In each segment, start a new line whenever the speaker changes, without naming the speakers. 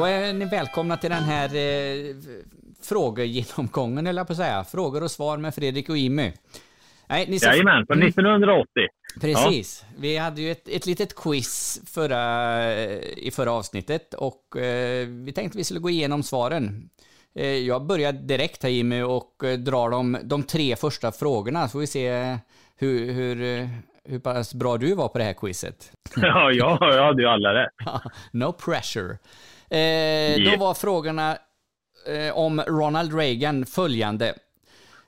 då är ni välkomna till den här eh, frågegenomgången, eller på att säga. Frågor och svar med Fredrik och Jimmy.
Nej, ni ska... Jajamän, från 1980.
Precis. Ja. Vi hade ju ett, ett litet quiz förra, i förra avsnittet och eh, vi tänkte vi skulle gå igenom svaren. Eh, jag börjar direkt här Jimmy och eh, drar de, de tre första frågorna så får vi se hur, hur, hur pass bra du var på det här quizet.
Ja, jag, jag hade ju alla rätt.
no pressure. Eh, yeah. Då var frågorna eh, om Ronald Reagan följande.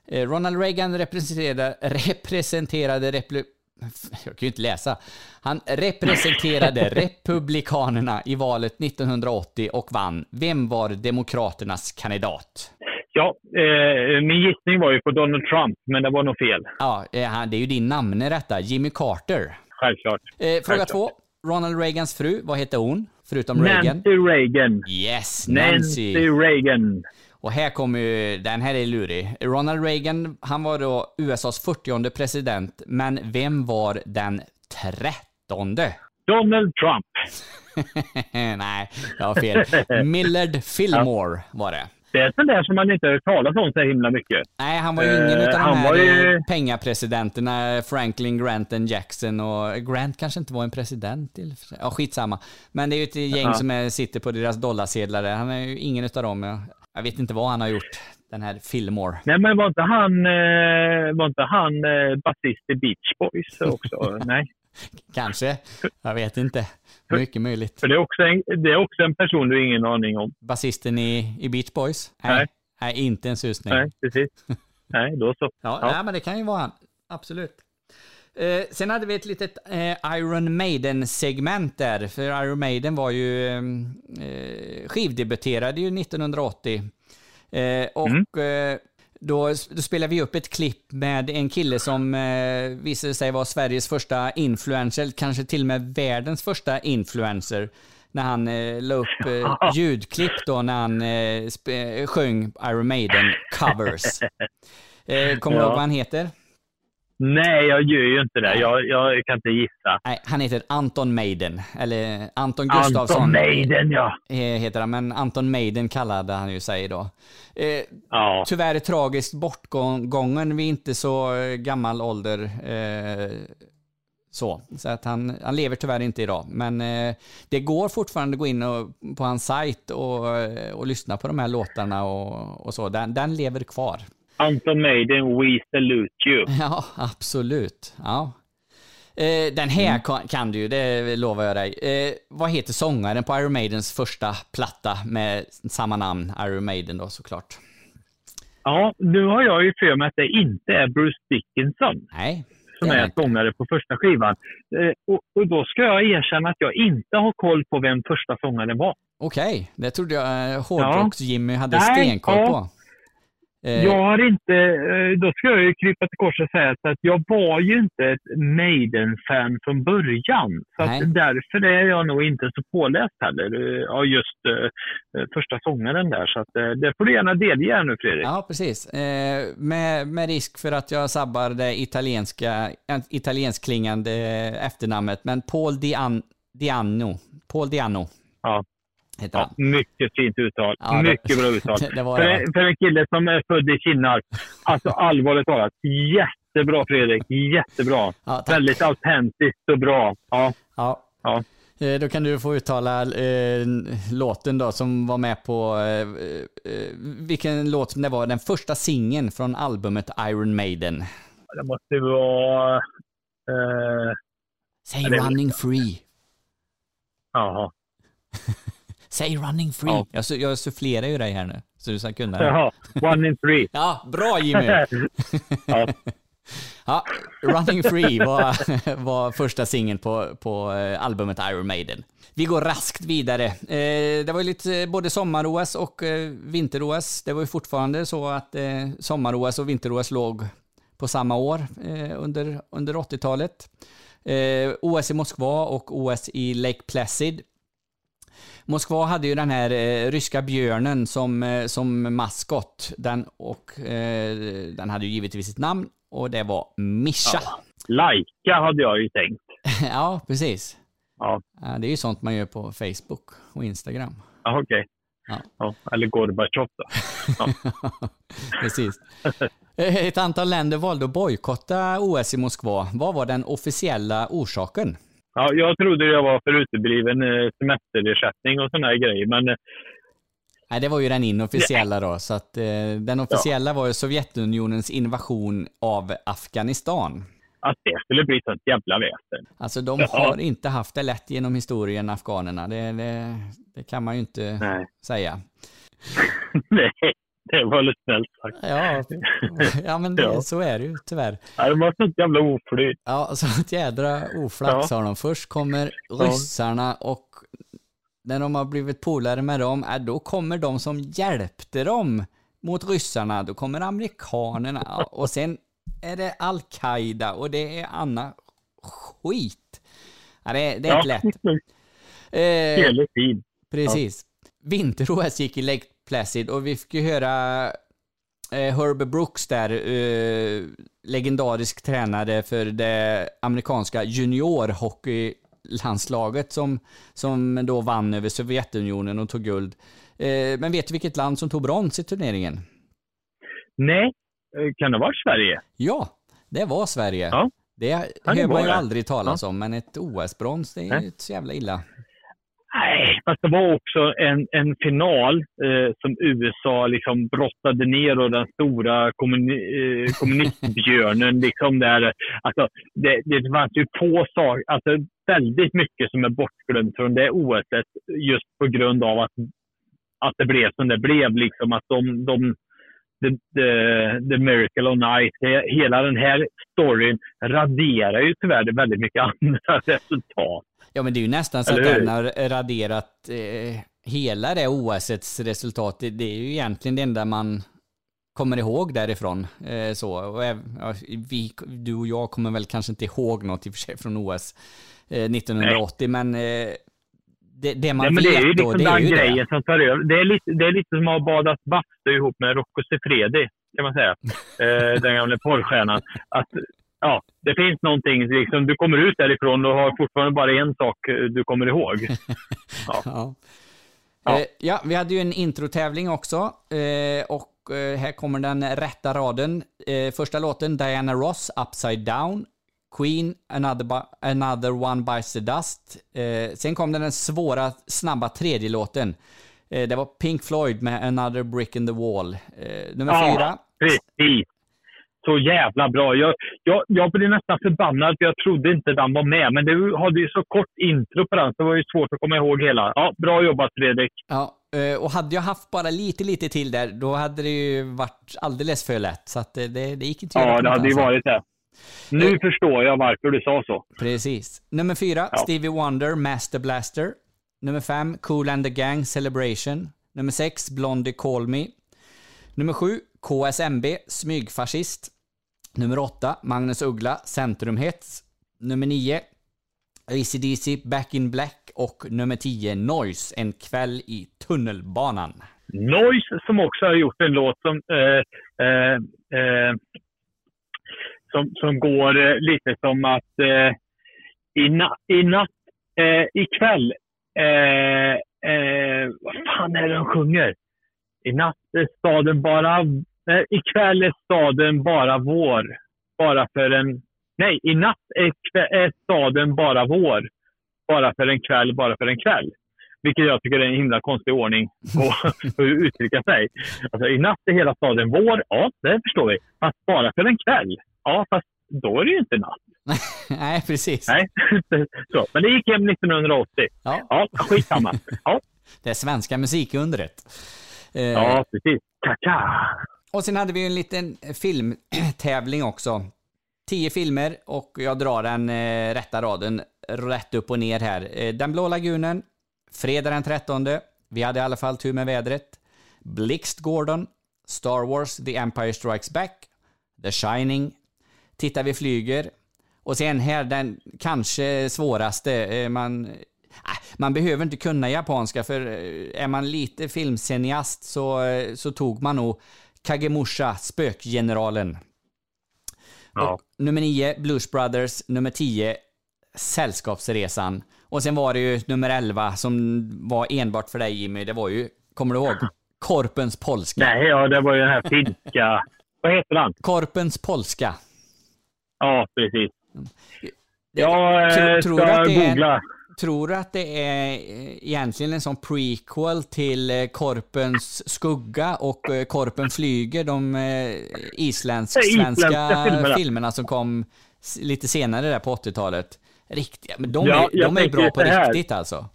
Eh, Ronald Reagan representerade, representerade repli, jag kan ju inte läsa. Han representerade Republikanerna i valet 1980 och vann. Vem var Demokraternas kandidat?
Ja, eh, min gissning var ju på Donald Trump, men det var nog fel.
Ja, eh, det är ju din namne detta, Jimmy Carter.
Självklart.
Eh, fråga
Självklart.
två. Ronald Reagans fru, vad hette hon? Förutom
Nancy
Reagan?
Nancy Reagan.
Yes,
Nancy. Nancy Reagan.
Och här kommer ju, den här är lurig. Ronald Reagan, han var då USAs 40 president, men vem var den trettonde?
Donald Trump.
Nej, jag har fel. Millard Fillmore var det.
Det är sånt där som man inte hört talas om så himla mycket.
Nej, han var ju ingen uh, av de här ju... pengapresidenterna, Franklin Granton Jackson och Grant kanske inte var en president. Ja, skitsamma. Men det är ju ett gäng uh -huh. som är, sitter på deras dollarsedlar. Han är ju ingen av dem. Jag vet inte vad han har gjort, den här Fillmore.
Nej, men var inte han, eh, var inte han eh, basist i Beach Boys också? Nej.
Kanske. Jag vet inte. Mycket möjligt.
För det är också en, det är också en person du har ingen aning om.
Basisten i, i Beach Boys?
Nej.
Nej, inte en susning.
Nej, precis. Nej, då så.
Ja, ja. Nej, men det kan ju vara han. Absolut. Eh, sen hade vi ett litet eh, Iron Maiden-segment där, för Iron Maiden var ju eh, skivdebuterade ju 1980. Eh, och mm. Då, då spelade vi upp ett klipp med en kille som eh, visade sig vara Sveriges första influencer, kanske till och med världens första influencer när han eh, la upp eh, ljudklipp då när han eh, sjöng Iron Maiden covers. Eh, kommer du ja. ihåg vad han heter?
Nej, jag gör ju inte det. Jag, jag kan inte gissa.
Nej, han heter Anton Maiden. Eller Anton Gustafsson.
Anton Maiden, ja.
Heter han, men Anton Maiden kallade han ju sig då. Eh, ja. Tyvärr tragiskt bortgången vid inte så gammal ålder. Eh, så, så att han, han lever tyvärr inte idag. Men eh, det går fortfarande att gå in och, på hans sajt och, och lyssna på de här låtarna och, och så. Den, den lever kvar.
Anton Maiden, We Salute You.
Ja, absolut. Ja. Eh, den här mm. kan du ju, det lovar jag dig. Eh, vad heter sångaren på Iron Maidens första platta med samma namn? Iron Maiden då såklart.
Ja, nu har jag ju för mig att det inte är Bruce Dickinson.
Nej.
Som är sångare på första skivan. Eh, och, och, då ska jag erkänna att jag inte har koll på vem första sångaren var.
Okej, okay. det trodde jag eh, Hårdrocks-Jimmy hade stenkoll ja. på.
Eh, jag har inte, eh, då ska jag ju krypa till korset och säga att jag var ju inte ett Maiden-fan från början. Så att därför är jag nog inte så påläst heller eh, av just första sångaren där. Så det får du gärna delge nu Fredrik.
Ja, precis. med, med risk för att jag sabbar det italienska, italiensklingande efternamnet. Men Paul Dian, Diano. Paul Diano.
Ja. Ja, mycket fint uttal. Ja, mycket det, bra uttal. Det var för, för, en kille som är född i Kinnarp. Alltså allvarligt talat. Jättebra Fredrik. Jättebra. Ja, Väldigt autentiskt och bra. Ja.
ja. ja. Eh, då kan du få uttala eh, låten då som var med på, eh, eh, vilken låt det var, den första singeln från albumet Iron Maiden.
Det måste vara... Eh,
Säg Running Free.
Jaha.
Säg running free. Ja. Jag, jag sufflerar ju dig här nu, så du ska kunna.
Jaha, one in three.
ja, bra Jimmy. ja. ja, Running Free var, var första singeln på, på eh, albumet Iron Maiden. Vi går raskt vidare. Eh, det var ju lite både sommar-OS och eh, vinter-OS. Det var ju fortfarande så att sommar-OS och vinter-OS låg på samma år under, under 80-talet. OS i Moskva och OS i Lake Placid Moskva hade ju den här eh, ryska björnen som, eh, som maskot. Den, och eh, den hade ju givetvis ett namn och det var Mischa. Ja.
Laika hade jag ju tänkt.
ja, precis.
Ja.
Det är ju sånt man gör på Facebook och Instagram.
Ja, okej. Okay. Ja. ja. eller Gorbatjov då. Ja.
Precis. Ett antal länder valde att bojkotta OS i Moskva. Vad var den officiella orsaken?
Ja, jag trodde jag var för utebliven eh, semesterersättning och sådana grejer, men... Eh,
Nej, det var ju den inofficiella då, så att eh, den officiella ja. var ju Sovjetunionens invasion av Afghanistan.
Att det skulle bli sånt jävla väsen.
Alltså de ja. har inte haft det lätt genom historien, afghanerna. Det, det, det kan man ju inte Nej. säga.
Nej. Det var lite snällt sagt.
Ja, ja men det, ja. så är det ju tyvärr.
Ja, de har sånt jävla oflyt.
Ja, sånt jädra oflax ja. har de. Först kommer ryssarna och när de har blivit polare med dem, äh, då kommer de som hjälpte dem mot ryssarna. Då kommer amerikanerna och sen är det Al-Qaida och det är Anna skit. Ja, det, det är inte lätt.
Eh, Hela tiden.
Precis. Vinter-OS gick i Lake Placid och vi fick ju höra eh, Herbert Brooks där, eh, legendarisk tränare för det amerikanska juniorhockeylandslaget som, som då vann över Sovjetunionen och tog guld. Eh, men vet du vilket land som tog brons i turneringen?
Nej, eh, kan det vara Sverige?
Ja, det var Sverige. Ja. Det hör man ju aldrig talas ja. om, men ett OS-brons, det är ju inte så jävla illa.
Nej, fast det var också en, en final eh, som USA liksom brottade ner och den stora kommuni, eh, kommunistbjörnen. liksom där. Alltså, det, det fanns ju få saker, alltså väldigt mycket som är bortglömt från det OS just på grund av att, att det blev som det blev. Liksom, att de, de The, the, the Miracle on Ice, hela den här storyn raderar ju tyvärr väldigt mycket andra resultat.
Ja, men det är ju nästan så att den har raderat eh, hela det OSets resultat. Det, det, är ju egentligen det enda man kommer ihåg därifrån. Eh, så. Och, ja, vi, du och jag kommer väl kanske inte ihåg något i och för sig från OS eh, 1980, Nej. men eh, det, det, man Nej, vet det är ju liksom då, det är ju grejen det.
som tar över. Det är lite, det är lite som att ha badat bastu ihop med Rocco Siffredi, kan man säga. eh, den gamla porrstjärnan. Att ja, det finns någonting. Liksom, du kommer ut därifrån och har fortfarande bara en sak eh, du kommer ihåg.
Ja. ja. Ja. Eh, ja, vi hade ju en introtävling också. Eh, och eh, här kommer den rätta raden. Eh, första låten, Diana Ross, Upside Down. Queen, Another, Another One Bites the Dust. Eh, sen kom den svåra, snabba tredje låten. det var Pink Floyd med Another Brick in the Wall. nummer ja, fyra.
Precis så jävla bra. Jag, jag, jag blev nästan förbannad för jag trodde inte den var med. Men du hade ju så kort intro på den så det var ju svårt att komma ihåg hela. Ja, bra jobbat Fredrik.
Ja, eh, och hade jag haft bara lite, lite till där, då hade det ju varit alldeles för lätt. Så att det, det gick inte
Ja, det hade ju varit det. Nu mm. förstår jag varför du sa så.
Precis. Nummer fyra, ja. Stevie Wonder, Master Blaster. Nummer fem, Cool and the Gang, Celebration. Nummer sex, Blondie Call Me. Nummer sju, KSMB, Smygfascist. Nummer 8, Magnus Uggla, Centrumhets. Nummer 9, ACDC, Back in Black. Och nummer 10, Noise, En kväll i tunnelbanan.
Noise som också har gjort en låt som, eh, eh, eh, som, som går eh, lite som att eh, i, na, i natt, eh, ikväll, eh, eh, vad fan är det de sjunger? I natt är staden bara Nej, ikväll är staden bara vår. Bara för en... Nej, i natt är, är staden bara vår. Bara för en kväll, bara för en kväll. Vilket jag tycker är en himla konstig ordning på att uttrycka sig. Alltså, I natt är hela staden vår. Ja, det förstår vi. Fast bara för en kväll. Ja, fast då är det ju inte natt.
Nej, precis.
Nej, så. Men det gick hem 1980. Ja, ja skitsamma. Ja.
Det svenska musikundret.
Ja, precis. Kaka.
Och sen hade vi en liten filmtävling också. Tio filmer och jag drar den eh, rätta raden rätt upp och ner här. Eh, den blå lagunen, Fredag den 13. Vi hade i alla fall tur med vädret. Blixt Gordon, Star Wars The Empire Strikes Back, The Shining, Titta vi flyger och sen här den kanske svåraste. Eh, man, äh, man behöver inte kunna japanska för är man lite filmseniast så, så tog man nog Kagemusha, Spökgeneralen. Ja. Nummer 9, Blues Brothers. Nummer 10, Sällskapsresan. Och sen var det ju nummer 11 som var enbart för dig Jimmy. Det var ju, kommer du ihåg? Korpens polska.
Nej, ja, det var ju den här finska... Vad heter den?
Korpens polska.
Ja, precis. Jag
tror,
eh,
tror
ska
att det är-
googla.
Tror du att det är eh, egentligen en sån prequel till eh, Korpens skugga och eh, Korpen flyger, de isländsk-svenska
Isländska filmerna.
filmerna som kom lite senare där på 80-talet? Riktiga, men de,
Ja,
är,
jag
de är bra på riktigt alltså.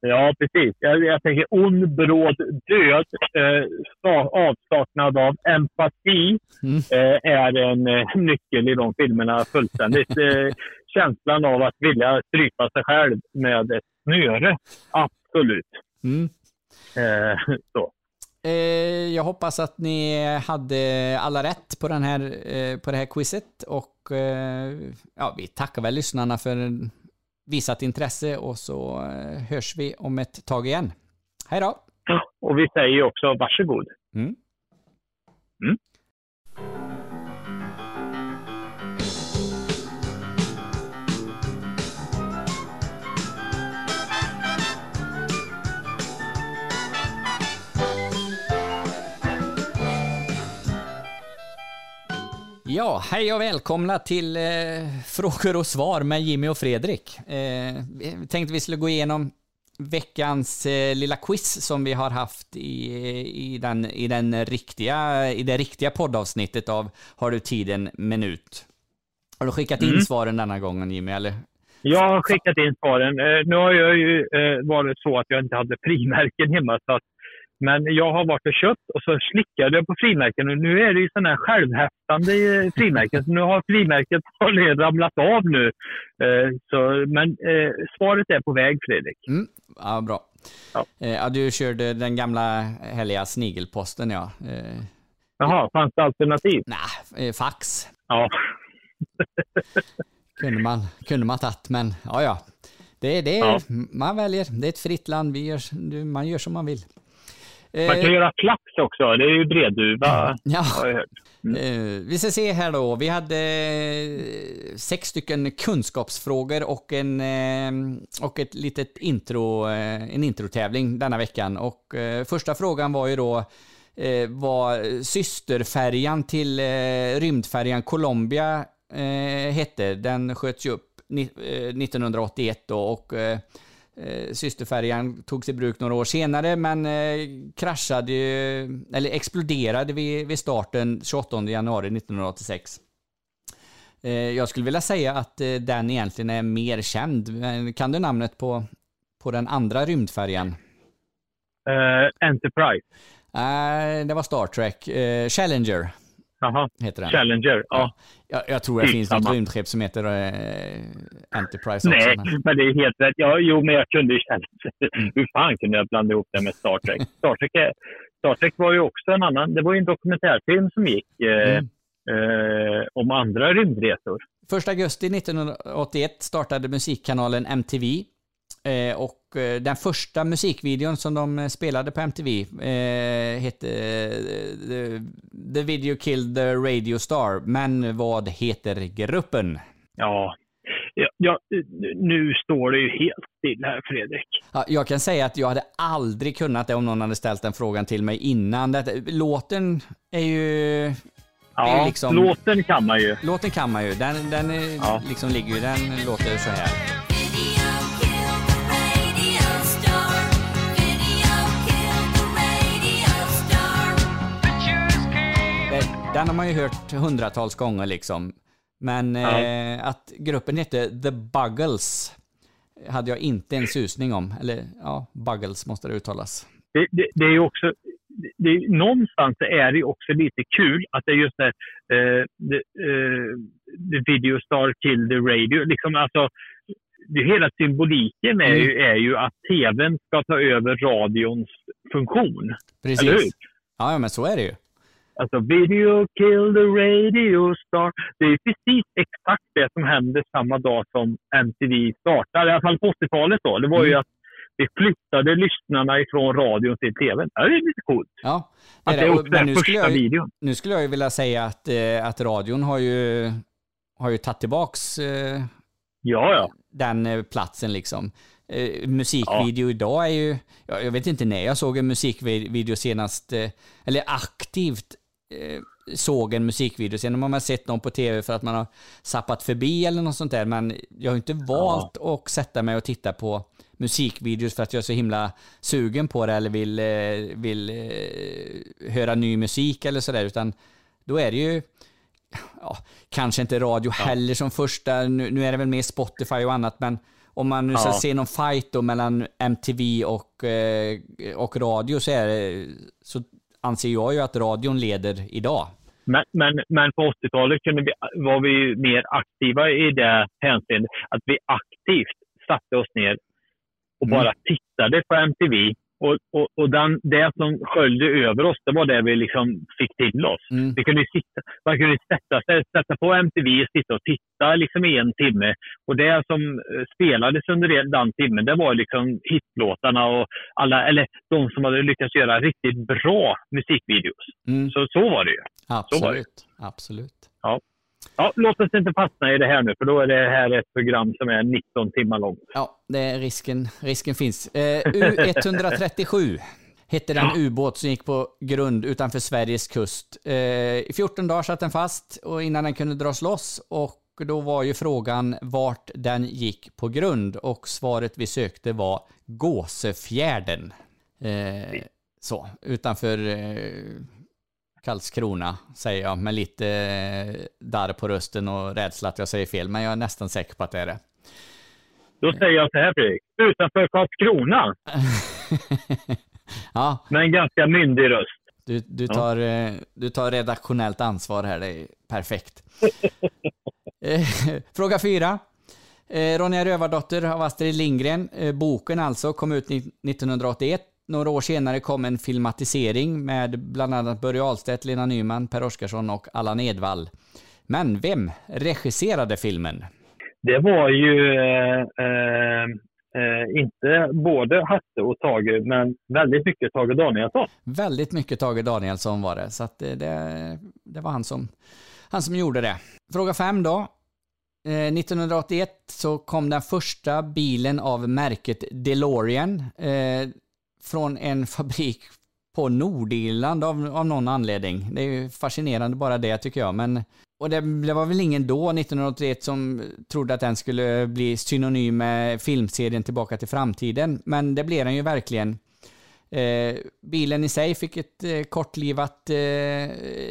Ja, precis. Jag, jag tänker ond, bråd död, eh, avsaknad av empati
Mm.
eh, är en eh, nyckel i de filmerna fullständigt. Eh, känslan av att vilja strypa sig själv med ett snöre. Absolut.
Mm.
Eh, så.
Eh, jag hoppas att ni hade alla rätt på, den här, eh, på det här quizet och ja, vi tackar väl lyssnarna för visat intresse och så eh, hörs vi om ett tag igen. Hej då!
Och vi säger också varsågod.
Mm.
Mm.
Ja, hej och välkomna till eh, Frågor och svar med Jimmy och Fredrik. Eh, tänkte vi skulle gå igenom veckans eh, lilla quiz som vi har haft i, i, den, i, den riktiga, i det riktiga poddavsnittet av Har du tid en minut? Har du skickat in
Mm.
svaren denna gången Jimmy, eller?
Jag har skickat in svaren. Eh, nu har jag ju eh, varit så att jag inte hade frimärken hemma. Så att, men jag har varit och köpt och så slickade jag på frimärken. Och nu är det ju sådana här självhäftande frimärken. Så nu har frimärket ramlat av nu. Eh, så, men eh, svaret är på väg, Fredrik.
Mm, ja, bra.
Ja.
Eh, du körde den gamla härliga snigelposten, ja. Eh,
Jaha, fanns det alternativ?
nej, fax.
Ja.
kunde man, kunde man tagit, men ja, ja. Det, det
Ja.
Man väljer, det är ett fritt land, vi gör, man gör som man vill.
Man kan
Eh,
göra flax också. Det är ju bredduva,
ja,
har jag hört.
eh, vi ska se här då. Vi hade eh, sex stycken kunskapsfrågor och en och ett litet intro, en introtävling denna veckan. Och första frågan var ju då vad systerfärjan till rymdfärjan Columbia eh, hette. Den sköts ju upp ni, eh, 1981 då och eh, systerfärjan togs i bruk några år senare men eh, kraschade, eller exploderade vid, vid starten 28 januari 1986. Eh, jag skulle vilja säga att eh, den egentligen är mer känd. Kan du namnet på, på den andra rymdfärjan?
Enterprise.
Eh, det var Star Trek. Challenger
Jaha.
heter den.
Challenger. Ja.
Jag, jag tror det finns något rymdskepp som heter eh, Enterprise
Nej,
också. men-
men det är helt rätt. Ja, jo, men jag kunde ju känna... Hur fan kunde jag blanda ihop det med Star Trek? Star Trek, är, Star Trek var ju också en annan... Det var ju en dokumentärfilm som gick eh,
Mm.
eh, om andra rymdresor.
1 augusti 1981 startade musikkanalen MTV. Eh, och eh, den första musikvideon som de eh, spelade på MTV eh, hette eh, the, the Video Killed the Radio Star. Men vad heter gruppen?
Ja. Ja, ja, nu står det ju helt still här, Fredrik.
Ja, jag kan säga att jag hade aldrig kunnat det om någon hade ställt den frågan till mig innan. Detta, låten är ju... Det är
Ja,
liksom-
låten kan man ju.
Låten kan man ju. Den, den är,
Ja.
liksom ligger ju... Den låter så här. Den har man ju hört hundratals gånger liksom. Men
Ja.
eh, att gruppen hette The Buggles hade jag inte en susning om. Eller ja, Buggles måste det uttalas.
det, det, det är ju också, det, någonstans är det ju också lite kul att det är just det, eh, the, eh, the video star kill the radio. Liksom, alltså, det, hela symboliken är, ju, är ju att tvn ska ta över radions funktion.
Precis.
Eller hur?
Ja, men så är det ju.
Alltså, video kill the radio star. Det är precis exakt det som händer samma dag som MTV startar. I alla fall på 80-talet då. Det var ju
Mm.
att vi flyttade lyssnarna ifrån radion till tvn. Det är lite coolt.
Ja,
Att det är också den
nu,
första
jag,
videon.
nu skulle jag ju vilja säga att, eh, att radion har ju, har ju tagit tillbaks eh,
Ja, ja.
den eh, platsen liksom. Eh, musikvideo idag är ju, ja, jag vet inte när jag såg en musikvideo senast, eh, eller aktivt såg en musikvideo. Sen har man sett någon på tv för att man har sappat förbi eller något sånt där, men jag har inte valt att sätta mig och titta på musikvideos för att jag är så himla sugen på det eller vill, eh, vill eh, höra ny musik eller sådär, utan då är det ju ja, kanske inte radio heller som första, nu, nu är det väl mer Spotify och annat, men om man nu ska
Ja.
se någon fight då mellan MTV och, eh, och radio så, är det, så anser jag ju att radion leder idag.
Men, men, men på 80-talet kunde vi, var vi mer aktiva i det hänseendet att vi aktivt satte oss ner och
Mm.
bara tittade på MTV. Och, och, och den, det som sköljde över oss, det var det vi liksom fick till oss.
Mm.
Vi kunde sitta, man kunde sätta, sig, sätta på MTV och sitta och titta liksom i en timme. Och det som eh, spelades under den timmen, det var liksom hitlåtarna och alla, eller de som hade lyckats göra riktigt bra musikvideos.
Mm.
Så, så var det ju. var det.
Absolut. Absolut.
Ja, låt oss inte fastna i det här nu, för då är det här ett program som är 19 timmar långt.
Ja, det är risken, risken finns. Eh, U137 hette den ubåt som gick på grund utanför Sveriges kust. Eh, I 14 dagar satt den fast och innan den kunde dras loss och då var ju frågan vart den gick på grund och svaret vi sökte var Gåsefjärden. Eh, så, utanför eh, Karlskrona säger jag med lite eh, darr på rösten och rädsla att jag säger fel, men jag är nästan säker på att det är det.
Då säger jag så här Fredrik, utanför Karlskrona,
ja,
med en ganska myndig röst.
du, du, tar, eh, du tar redaktionellt ansvar här, det är perfekt. Eh, Fråga fyra. Ronja Rövardotter av Astrid Lindgren, boken alltså, kom ut ni- 1981. Några år senare kom en filmatisering med bland annat Börje Ahlstedt, Lena Nyman, Per Oscarsson och Allan Edwall. Men vem regisserade filmen?
Det var ju eh, eh, eh, inte både Hasse och Tage, men väldigt mycket Tage Danielsson.
Väldigt mycket Tage Danielsson var det, så det, det, det var han som, han som gjorde det. Fråga fem då. Eh, 1981 så kom den första bilen av märket DeLorean eh, från en fabrik på Nordirland av, av någon anledning. Det är ju fascinerande bara det tycker jag. Men, och det, det var väl ingen då, 1981, som trodde att den skulle bli synonym med filmserien Tillbaka till framtiden. Men det blev den ju verkligen. Eh, bilen i sig fick ett eh, kortlivat eh,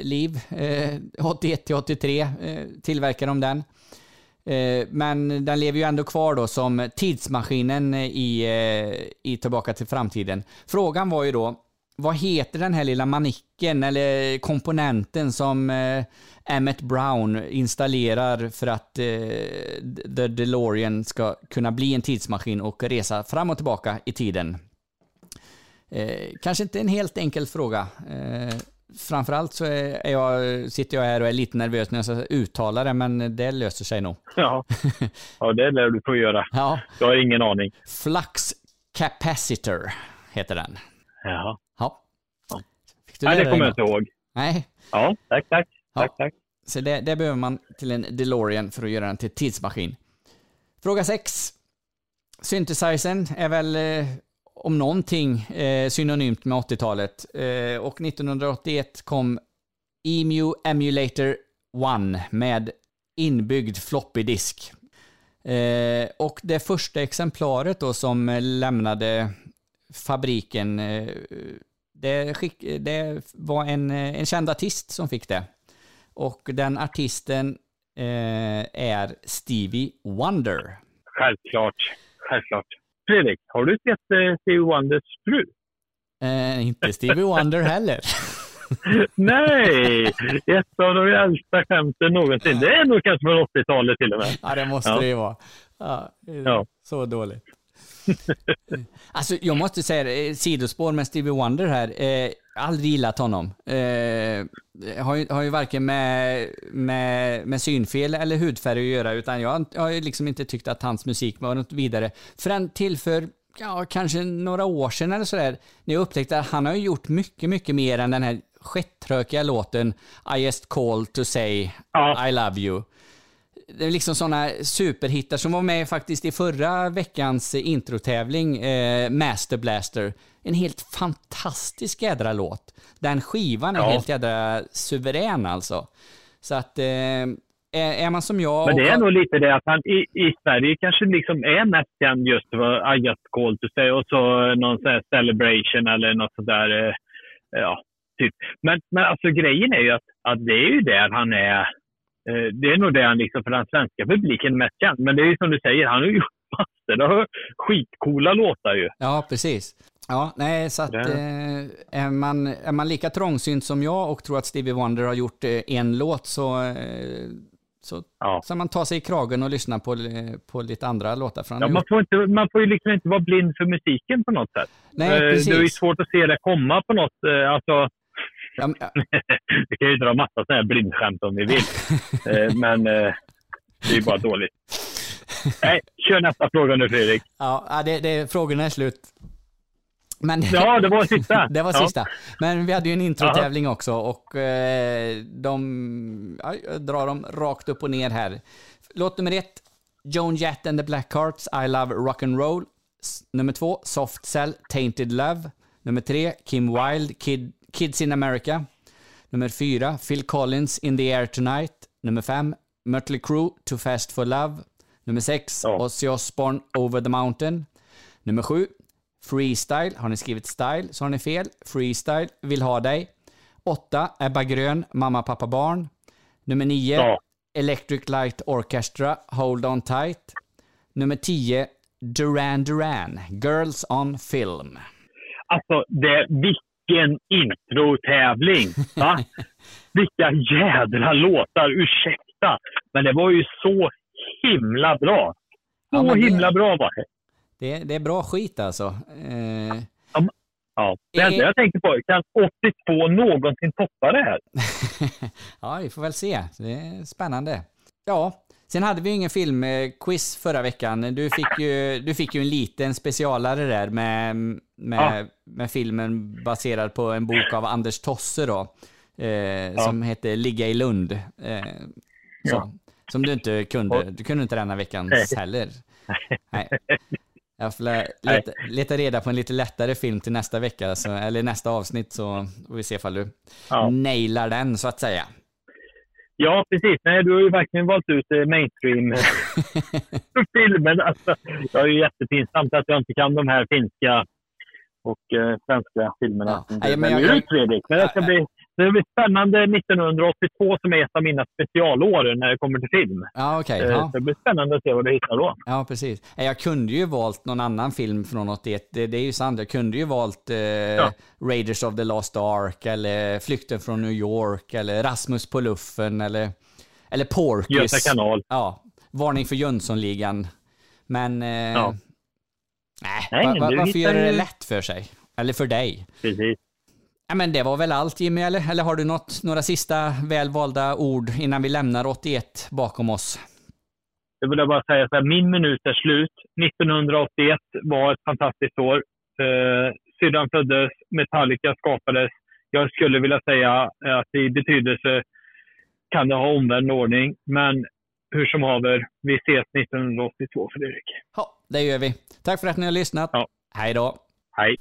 liv. Eh, 81 till 83 eh, tillverkade de den. Eh, men den lever ju ändå kvar då som tidsmaskinen i, eh, i Tillbaka till framtiden. Frågan var ju då, vad heter den här lilla manicken eller komponenten som eh, Emmett Brown installerar för att The DeLorean ska kunna bli en tidsmaskin och resa fram och tillbaka i tiden? Kanske inte en helt enkel fråga. Framförallt så är jag, sitter jag här och är lite nervös när jag ska uttala det, men det löser sig nog.
Ja, ja det lär du få göra.
Ja,
Jag har ingen aning.
Flux Capacitor heter den.
Ja.
Ja. Fick du
Nej, det kommer jag inte ihåg.
Nej,
Ja, tack, tack.
Ja.
Tack, tack.
så det, det behöver man till en DeLorean för att göra den till tidsmaskin. Fråga 6. Synthesizern är väl eh, om någonting eh, synonymt med 80-talet. Eh, och 1981 kom EMU Emulator 1 med inbyggd floppy disk. Eh, och det första exemplaret då som lämnade fabriken, eh, det, skick, det var en, eh, en känd artist som fick det. Och den artisten eh, är Stevie Wonder.
Självklart. Självklart. Fredrik, har du sett eh, Stevie Wonders fru?
Eh, inte Stevie Wonder heller.
Nej! Ett av de äldsta skämten någonsin. Det är nog kanske från 80-talet till och med.
Ja, det måste
Ja.
det ju vara. Ja,
Ja.
Så dåligt. alltså, jag måste säga eh, sidospår med Stevie Wonder här. Eh, aldrig gillat honom. Eh, har, ju, har ju varken med, med, med synfel eller hudfärg att göra, utan jag, har ju liksom inte tyckt att hans musik var något vidare. Förrän till för ja, kanske några år sedan eller sådär, när jag upptäckte att han har ju gjort mycket, mycket mer än den här skettrökiga låten I just call to say
Ja.
I love you. Det är liksom sådana superhittar som var med faktiskt i förra veckans introtävling, eh, Master Blaster. En helt fantastisk jädra låt. Den skivan är
Ja.
helt jädra suverän alltså. Så att, eh, är, man som jag...
Men det
och-
är nog lite det att han i, i Sverige kanske liksom är mest känd just för I just called to say och så någon sån här celebration eller något sådär. eh, Ja, typ. Men, men alltså grejen är ju att, att det är ju där han är. Eh, Det är nog det han liksom för den svenska publiken mest känd. Men det är ju som du säger, han har ju gjort massor av skitcoola låtar ju.
Ja, precis. Ja, nej, så att eh, är, man, är man lika trångsynt som jag och tror att Stevie Wonder har gjort eh, en låt så, eh, så
Ja.
så man tar sig i kragen och lyssnar på, på lite andra låtar. För han
Ja, man, får inte, man får ju liksom inte vara blind för musiken på något sätt.
nej,
Eh,
precis.
Det är ju svårt att se det komma på något. eh, Alltså,
Ja, ja,
vi kan ju dra massa sådana här blindskämt om vi vill. Eh, Men eh, det är ju bara dåligt. Nej, kör nästa fråga nu Fredrik.
ja, ja, det, det, frågorna är slut. Men,
Ja, det var sista.
det var
Ja.
sista. Men vi hade ju en introtävling också och eh, de, ja, jag drar dem rakt upp och ner här. Låt nummer ett, Joan Jett and the Blackhearts, I Love Rock'n'Roll. Nummer två, Soft Cell, Tainted Love. Nummer tre, Kim Wilde, Kid, Kids in America. Nummer fyra, Phil Collins, In the Air Tonight. Nummer fem, Mötley Crüe, Too Fast for Love. Nummer sex,
Ja.
Ozzy Osbourne, Over the Mountain. Nummer sju, Freestyle. Har ni skrivit style så har ni fel. Freestyle, Vill ha dig. Åtta, Ebba Grön, Mamma, pappa, barn. Nummer nio,
Ja.
Electric Light Orchestra, Hold On Tight. Nummer 10, Duran Duran, Girls On Film.
Alltså, det, vilken introtävling! Va? Vilka jädra låtar, ursäkta! Men det var ju så himla bra.
Ja,
Så
det-
himla bra var det.
Det, det är bra skit alltså. Eh,
Ja. Det
Eh.
enda jag tänkte på, kan 82 någonsin toppa det här?
ja, vi får väl se. Det är spännande. Ja, sen hade vi ju ingen filmquiz förra veckan. Du fick ju, du fick ju en liten specialare där med, med, med filmen baserad på en bok av Anders Tosse då. Eh, Som heter Ligga i Lund. Eh, så,
Ja.
Som du inte kunde. Du kunde inte denna veckans heller. Nej. Jag får leta, leta reda på en lite lättare film till nästa vecka, så, eller nästa avsnitt, så får vi se ifall du
Ja.
nailar den, så att säga.
Ja, precis. Nej, du har ju verkligen valt ut eh, mainstream-filmen. Alltså, jag är ju jättepinsamt att jag inte kan de här finska och eh, svenska filmerna.
Ja. Nej,
du
men jag-
väljer ut,
jag-
Fredrik. Men det ska bli, det blir spännande 1982 som är ett av mina specialår när det kommer till film.
Ja, okej.
Eh,
ja.
Det blir spännande att se vad du hittar då.
ja, precis. Nej, Jag kunde ju valt någon annan film från 81, det, det är ju sant. Jag kunde ju valt eh, Raiders of the Lost Ark, eller Flykten från New York, eller Rasmus på luffen, eller, eller Porkis.
Göta kanal.
Ja, Varning för Jönssonligan. Men... Eh,
Ja.
Nej,
Nej,
va, va,
du
varför göra det lätt för sig? Eller för dig?
Precis.
Ja, men det var väl allt Jimmy, eller? Eller har du något, några sista välvalda ord innan vi lämnar 81 bakom oss?
Jag vill bara säga så här, min minut är slut. 1981 var ett fantastiskt år. Eh, syrran föddes, Metallica skapades. Jag skulle vilja säga att i betydelse kan det ha omvänd ordning, men hur som haver, vi ses 1982 Fredrik.
Ja, det gör vi. Tack för att ni har lyssnat.
Ja.
Hej då.
Hej!